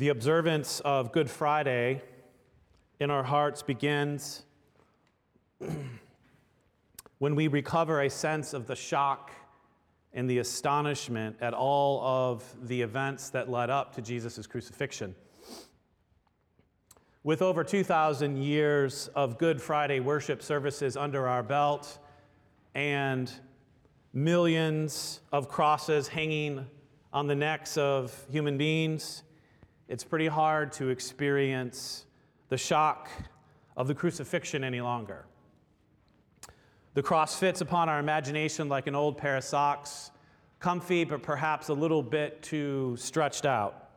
The observance of Good Friday in our hearts begins when we recover a sense of the shock and the astonishment at all of the events that led up to Jesus' crucifixion. With over 2,000 years of Good Friday worship services under our belt and millions of crosses hanging on the necks of human beings, it's pretty hard to experience the shock of the crucifixion any longer. The cross fits upon our imagination like an old pair of socks, comfy but perhaps a little bit too stretched out.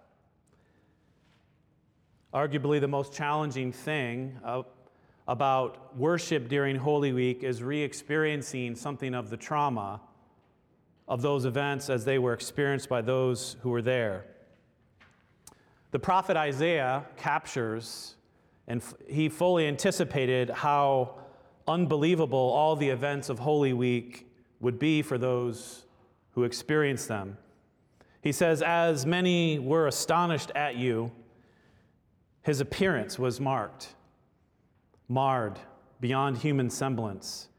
Arguably, the most challenging thing about worship during Holy Week is re experiencing something of the trauma of those events as they were experienced by those who were there. The prophet Isaiah captures, and he fully anticipated how unbelievable all the events of Holy Week would be for those who experienced them. He says, As many were astonished at you, his appearance was marked, marred beyond human semblance,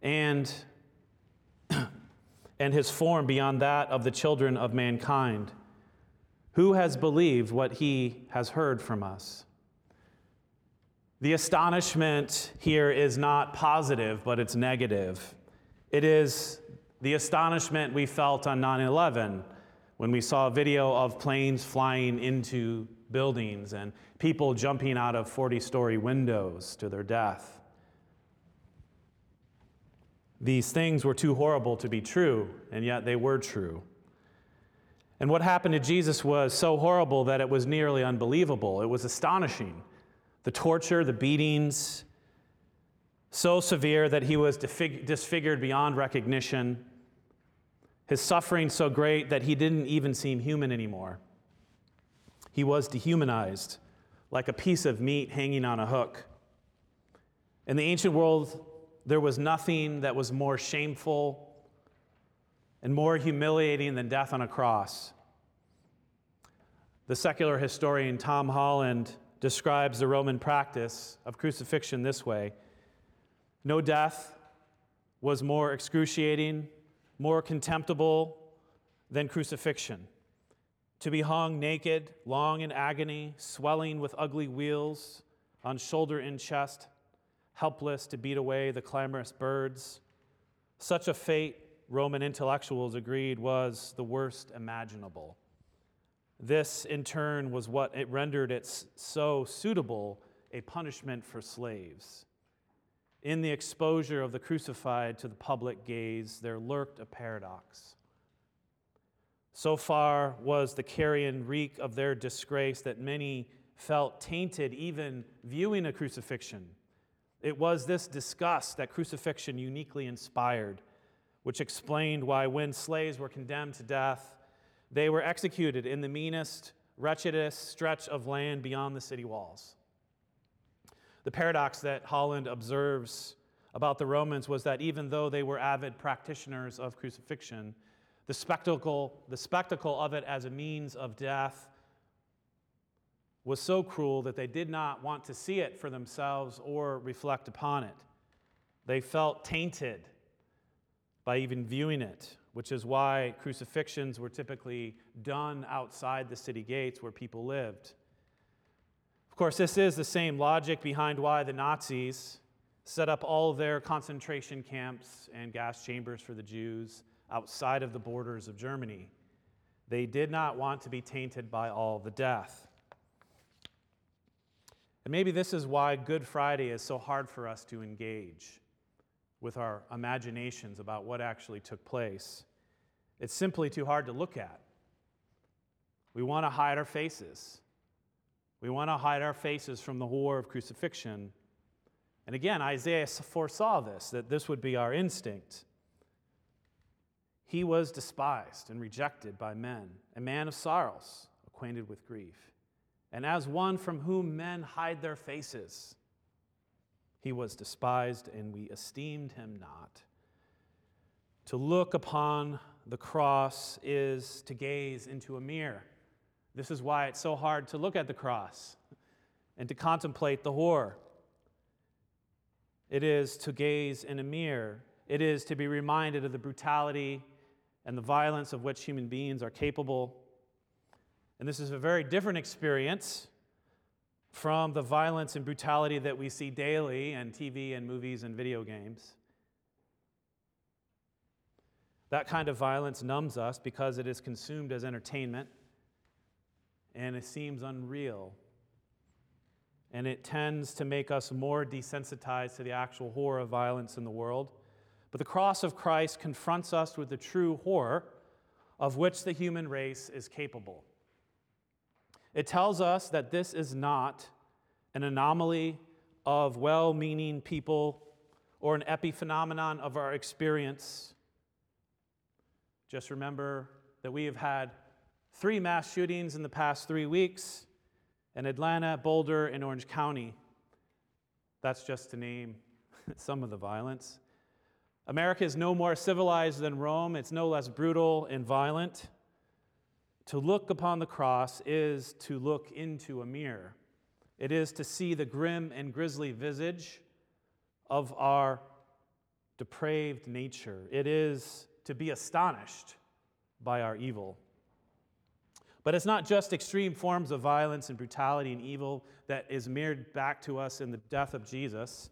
and, and his form beyond that of the children of mankind. Who has believed what he has heard from us? The astonishment here is not positive, but it's negative. It is the astonishment we felt on 9 11 when we saw a video of planes flying into buildings and people jumping out of 40 story windows to their death. These things were too horrible to be true, and yet they were true. And what happened to Jesus was so horrible that it was nearly unbelievable. It was astonishing the torture, the beatings, so severe that he was disfigured beyond recognition, his suffering so great that he didn't even seem human anymore. He was dehumanized, like a piece of meat hanging on a hook. In the ancient world, there was nothing that was more shameful and more humiliating than death on a cross. The secular historian Tom Holland describes the Roman practice of crucifixion this way No death was more excruciating, more contemptible than crucifixion. To be hung naked, long in agony, swelling with ugly wheals on shoulder and chest, helpless to beat away the clamorous birds. Such a fate, Roman intellectuals agreed, was the worst imaginable. This, in turn, was what it rendered it so suitable a punishment for slaves. In the exposure of the crucified to the public gaze, there lurked a paradox. So far was the carrion reek of their disgrace that many felt tainted even viewing a crucifixion. It was this disgust that crucifixion uniquely inspired, which explained why, when slaves were condemned to death, they were executed in the meanest, wretchedest stretch of land beyond the city walls. The paradox that Holland observes about the Romans was that even though they were avid practitioners of crucifixion, the spectacle, the spectacle of it as a means of death was so cruel that they did not want to see it for themselves or reflect upon it. They felt tainted by even viewing it which is why crucifixions were typically done outside the city gates where people lived. Of course, this is the same logic behind why the Nazis set up all their concentration camps and gas chambers for the Jews outside of the borders of Germany. They did not want to be tainted by all the death. And maybe this is why Good Friday is so hard for us to engage with our imaginations about what actually took place. It's simply too hard to look at. We want to hide our faces. We want to hide our faces from the horror of crucifixion. And again, Isaiah foresaw this, that this would be our instinct. He was despised and rejected by men, a man of sorrows, acquainted with grief. And as one from whom men hide their faces, he was despised, and we esteemed him not. To look upon the cross is to gaze into a mirror. This is why it's so hard to look at the cross and to contemplate the horror. It is to gaze in a mirror. It is to be reminded of the brutality and the violence of which human beings are capable. And this is a very different experience from the violence and brutality that we see daily in TV and movies and video games. That kind of violence numbs us because it is consumed as entertainment and it seems unreal. And it tends to make us more desensitized to the actual horror of violence in the world. But the cross of Christ confronts us with the true horror of which the human race is capable. It tells us that this is not an anomaly of well meaning people or an epiphenomenon of our experience. Just remember that we have had three mass shootings in the past three weeks in Atlanta, Boulder, and Orange County. That's just to name some of the violence. America is no more civilized than Rome, it's no less brutal and violent. To look upon the cross is to look into a mirror. It is to see the grim and grisly visage of our depraved nature. It is to be astonished by our evil. But it's not just extreme forms of violence and brutality and evil that is mirrored back to us in the death of Jesus.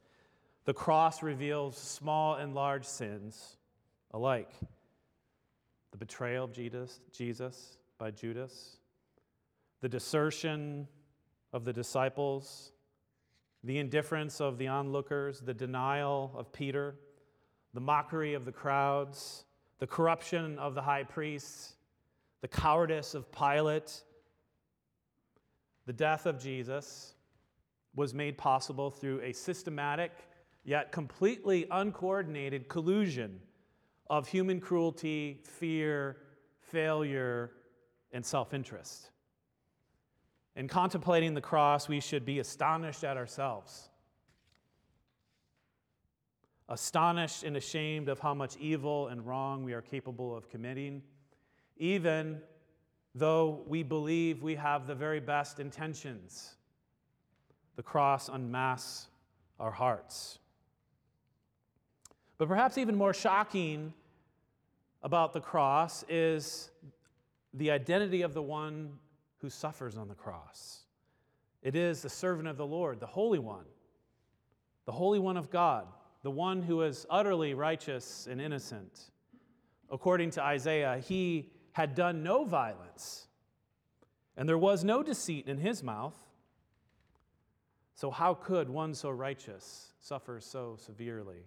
The cross reveals small and large sins alike. The betrayal of Jesus, Jesus by Judas, the desertion of the disciples, the indifference of the onlookers, the denial of Peter, the mockery of the crowds, the corruption of the high priests, the cowardice of Pilate. The death of Jesus was made possible through a systematic yet completely uncoordinated collusion of human cruelty, fear, failure, and self interest. In contemplating the cross, we should be astonished at ourselves, astonished and ashamed of how much evil and wrong we are capable of committing, even though we believe we have the very best intentions. The cross unmasks our hearts. But perhaps even more shocking about the cross is the identity of the one who suffers on the cross. It is the servant of the Lord, the Holy One, the Holy One of God, the one who is utterly righteous and innocent. According to Isaiah, he had done no violence, and there was no deceit in his mouth. So, how could one so righteous suffer so severely?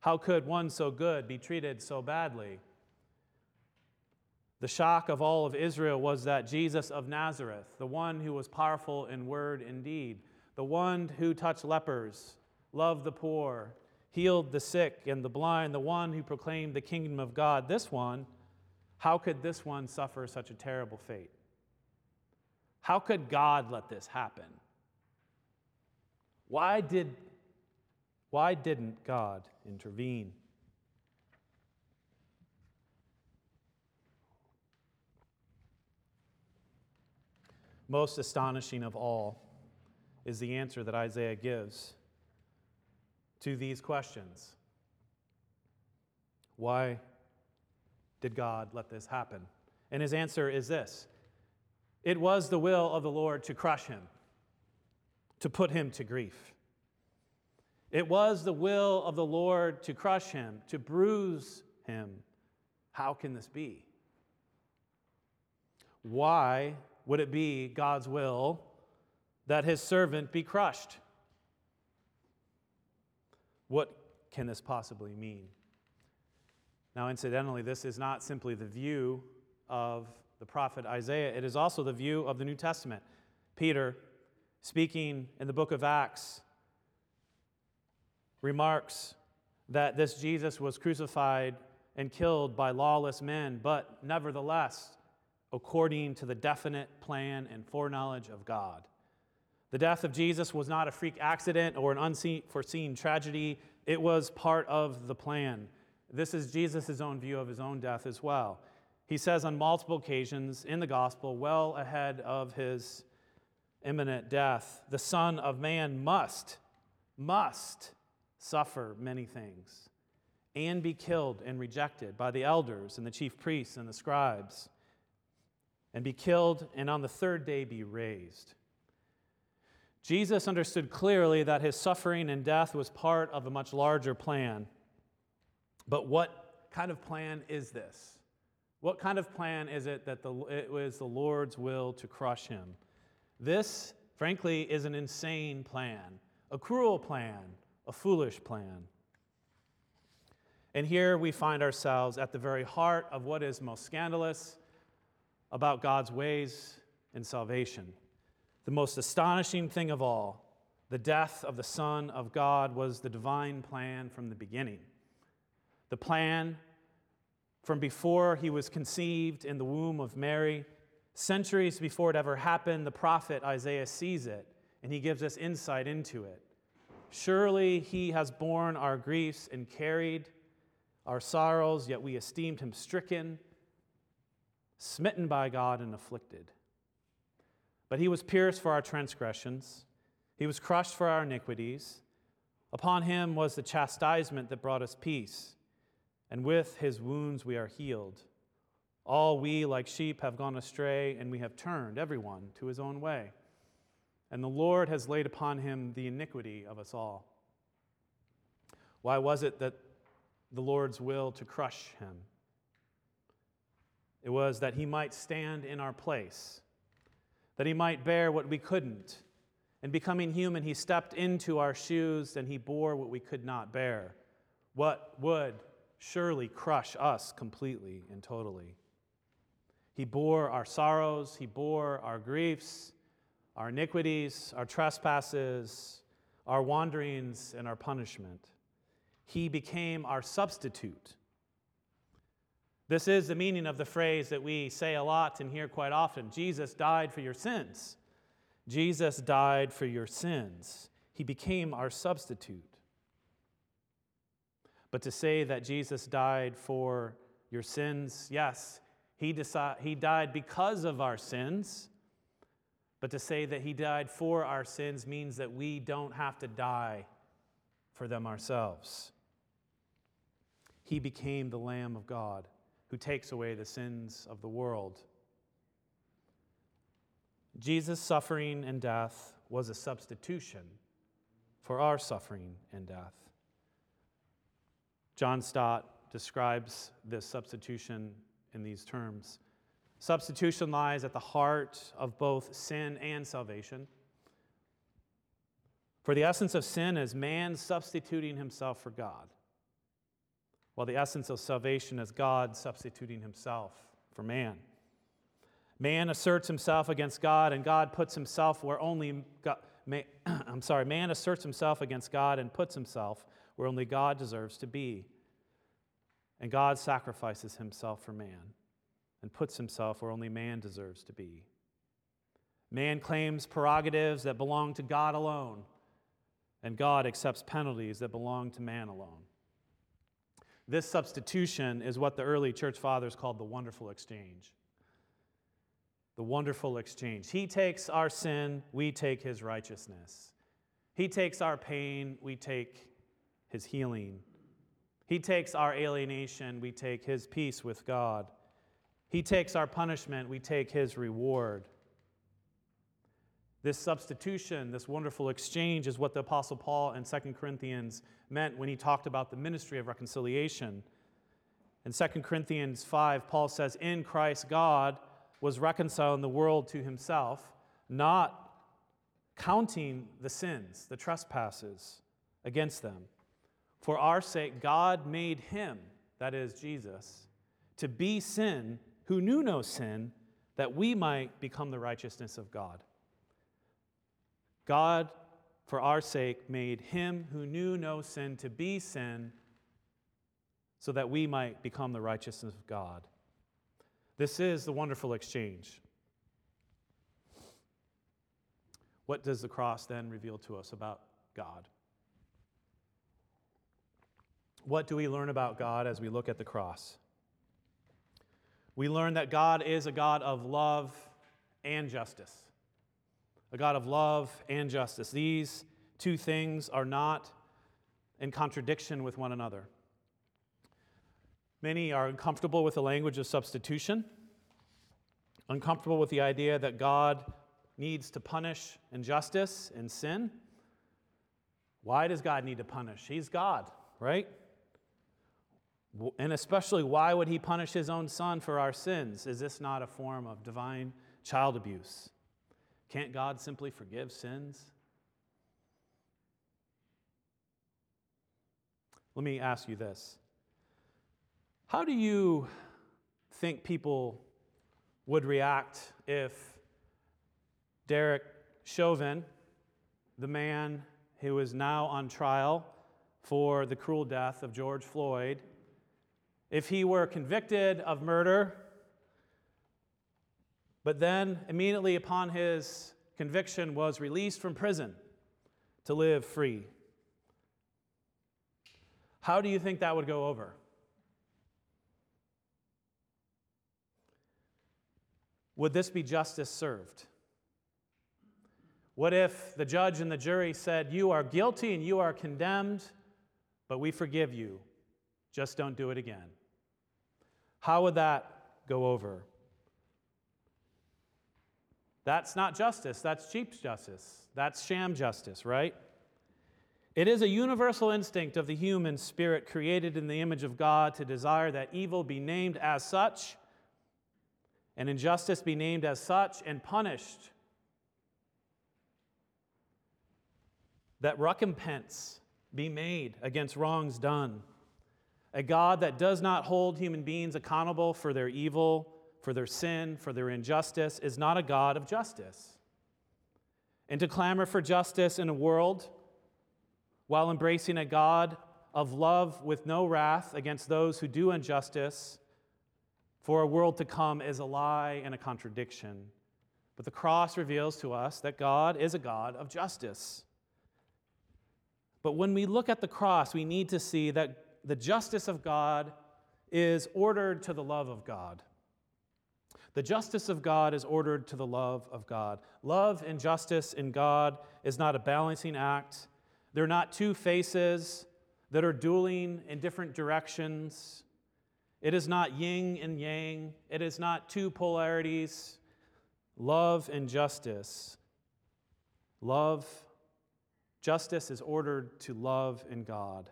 How could one so good be treated so badly? The shock of all of Israel was that Jesus of Nazareth, the one who was powerful in word and deed, the one who touched lepers, loved the poor, healed the sick and the blind, the one who proclaimed the kingdom of God, this one, how could this one suffer such a terrible fate? How could God let this happen? Why did why didn't God intervene? Most astonishing of all is the answer that Isaiah gives to these questions Why did God let this happen? And his answer is this It was the will of the Lord to crush him, to put him to grief. It was the will of the Lord to crush him, to bruise him. How can this be? Why would it be God's will that his servant be crushed? What can this possibly mean? Now, incidentally, this is not simply the view of the prophet Isaiah, it is also the view of the New Testament. Peter, speaking in the book of Acts, remarks that this Jesus was crucified and killed by lawless men, but nevertheless, according to the definite plan and foreknowledge of God. The death of Jesus was not a freak accident or an unforeseen tragedy, it was part of the plan. This is Jesus' own view of his own death as well. He says on multiple occasions in the gospel, well ahead of his imminent death, the Son of Man must, must suffer many things and be killed and rejected by the elders and the chief priests and the scribes, and be killed and on the third day be raised. Jesus understood clearly that his suffering and death was part of a much larger plan. But what kind of plan is this? What kind of plan is it that the, it was the Lord's will to crush him? This, frankly, is an insane plan, a cruel plan, a foolish plan. And here we find ourselves at the very heart of what is most scandalous about God's ways in salvation. The most astonishing thing of all, the death of the Son of God, was the divine plan from the beginning. The plan from before he was conceived in the womb of Mary, centuries before it ever happened, the prophet Isaiah sees it and he gives us insight into it. Surely he has borne our griefs and carried our sorrows, yet we esteemed him stricken, smitten by God, and afflicted. But he was pierced for our transgressions, he was crushed for our iniquities. Upon him was the chastisement that brought us peace, and with his wounds we are healed. All we, like sheep, have gone astray, and we have turned, everyone, to his own way. And the Lord has laid upon him the iniquity of us all. Why was it that the Lord's will to crush him. It was that he might stand in our place, that he might bear what we couldn't. And becoming human, he stepped into our shoes and he bore what we could not bear, what would surely crush us completely and totally. He bore our sorrows, he bore our griefs, our iniquities, our trespasses, our wanderings, and our punishment. He became our substitute. This is the meaning of the phrase that we say a lot and hear quite often Jesus died for your sins. Jesus died for your sins. He became our substitute. But to say that Jesus died for your sins, yes, he, he died because of our sins. But to say that he died for our sins means that we don't have to die for them ourselves he became the Lamb of God who takes away the sins of the world. Jesus' suffering and death was a substitution for our suffering and death. John Stott describes this substitution in these terms Substitution lies at the heart of both sin and salvation. For the essence of sin is man substituting himself for God while the essence of salvation is God substituting himself for man. Man asserts himself against God, and God puts himself where only God, may, I'm sorry, man asserts himself against God and puts himself where only God deserves to be. And God sacrifices himself for man and puts himself where only man deserves to be. Man claims prerogatives that belong to God alone, and God accepts penalties that belong to man alone. This substitution is what the early church fathers called the wonderful exchange. The wonderful exchange. He takes our sin, we take his righteousness. He takes our pain, we take his healing. He takes our alienation, we take his peace with God. He takes our punishment, we take his reward. This substitution, this wonderful exchange, is what the Apostle Paul in 2 Corinthians meant when he talked about the ministry of reconciliation. In 2 Corinthians 5, Paul says, In Christ, God was reconciling the world to himself, not counting the sins, the trespasses against them. For our sake, God made him, that is Jesus, to be sin who knew no sin, that we might become the righteousness of God. God, for our sake, made him who knew no sin to be sin so that we might become the righteousness of God. This is the wonderful exchange. What does the cross then reveal to us about God? What do we learn about God as we look at the cross? We learn that God is a God of love and justice. A God of love and justice. These two things are not in contradiction with one another. Many are uncomfortable with the language of substitution, uncomfortable with the idea that God needs to punish injustice and sin. Why does God need to punish? He's God, right? And especially, why would he punish his own son for our sins? Is this not a form of divine child abuse? Can't God simply forgive sins? Let me ask you this How do you think people would react if Derek Chauvin, the man who is now on trial for the cruel death of George Floyd, if he were convicted of murder, but then immediately upon his conviction was released from prison to live free. How do you think that would go over? Would this be justice served? What if the judge and the jury said, You are guilty and you are condemned, but we forgive you? Just don't do it again. How would that go over? That's not justice, that's cheap justice. That's sham justice, right? It is a universal instinct of the human spirit created in the image of God to desire that evil be named as such and injustice be named as such and punished. That recompense be made against wrongs done. A God that does not hold human beings accountable for their evil, for their sin, for their injustice, is not a God of justice. And to clamor for justice in a world while embracing a God of love with no wrath against those who do injustice for a world to come is a lie and a contradiction. But the cross reveals to us that God is a God of justice. But when we look at the cross, we need to see that the justice of God is ordered to the love of God. The justice of God is ordered to the love of God. Love and justice in God is not a balancing act. They're not two faces that are dueling in different directions. It is not yin and yang. It is not two polarities. Love and justice. Love, justice is ordered to love in God.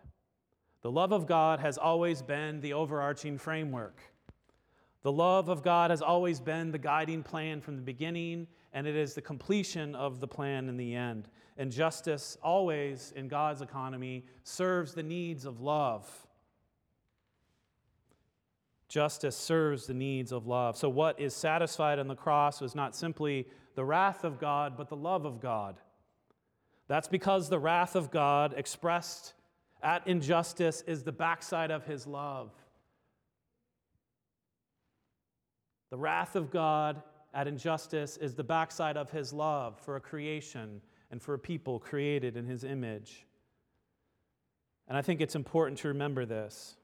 The love of God has always been the overarching framework. The love of God has always been the guiding plan from the beginning, and it is the completion of the plan in the end. And justice, always in God's economy, serves the needs of love. Justice serves the needs of love. So, what is satisfied on the cross was not simply the wrath of God, but the love of God. That's because the wrath of God expressed at injustice is the backside of his love. The wrath of God at injustice is the backside of his love for a creation and for a people created in his image. And I think it's important to remember this.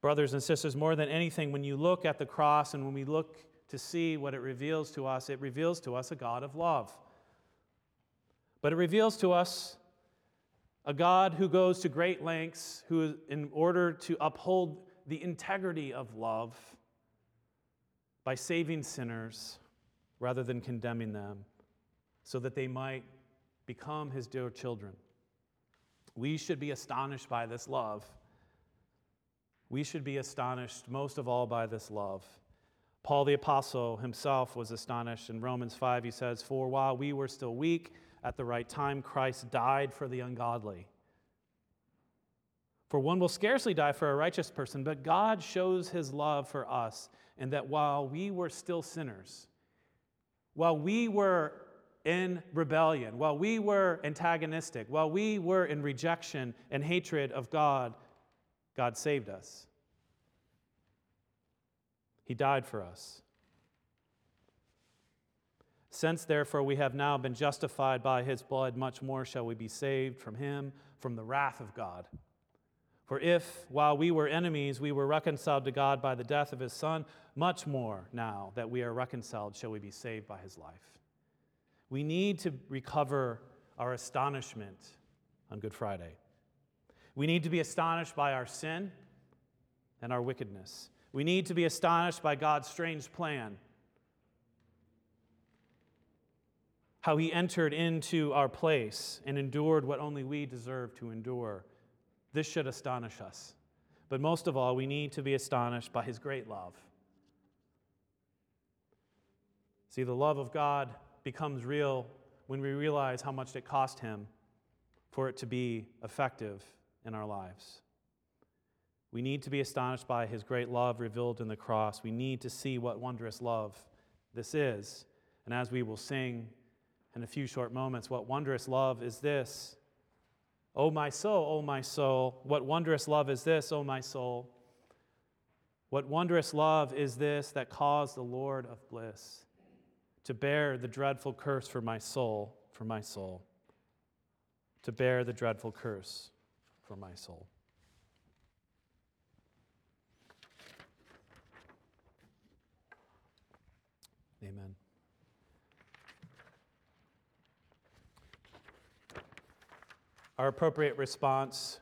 Brothers and sisters, more than anything, when you look at the cross and when we look to see what it reveals to us, it reveals to us a God of love. But it reveals to us a God who goes to great lengths who, in order to uphold the integrity of love by saving sinners rather than condemning them so that they might become his dear children. We should be astonished by this love. We should be astonished most of all by this love. Paul the Apostle himself was astonished. In Romans 5, he says, For while we were still weak, at the right time, Christ died for the ungodly. For one will scarcely die for a righteous person, but God shows his love for us, and that while we were still sinners, while we were in rebellion, while we were antagonistic, while we were in rejection and hatred of God, God saved us. He died for us. Since, therefore, we have now been justified by his blood, much more shall we be saved from him, from the wrath of God. For if, while we were enemies, we were reconciled to God by the death of his Son, much more now that we are reconciled shall we be saved by his life. We need to recover our astonishment on Good Friday. We need to be astonished by our sin and our wickedness. We need to be astonished by God's strange plan. How he entered into our place and endured what only we deserve to endure. This should astonish us. But most of all, we need to be astonished by his great love. See, the love of God becomes real when we realize how much it cost him for it to be effective in our lives. We need to be astonished by his great love revealed in the cross. We need to see what wondrous love this is. And as we will sing in a few short moments, what wondrous love is this? O my soul, O my soul, what wondrous love is this, O my soul? What wondrous love is this that caused the Lord of bliss to bear the dreadful curse for my soul, for my soul, to bear the dreadful curse for my soul. Amen. Our appropriate response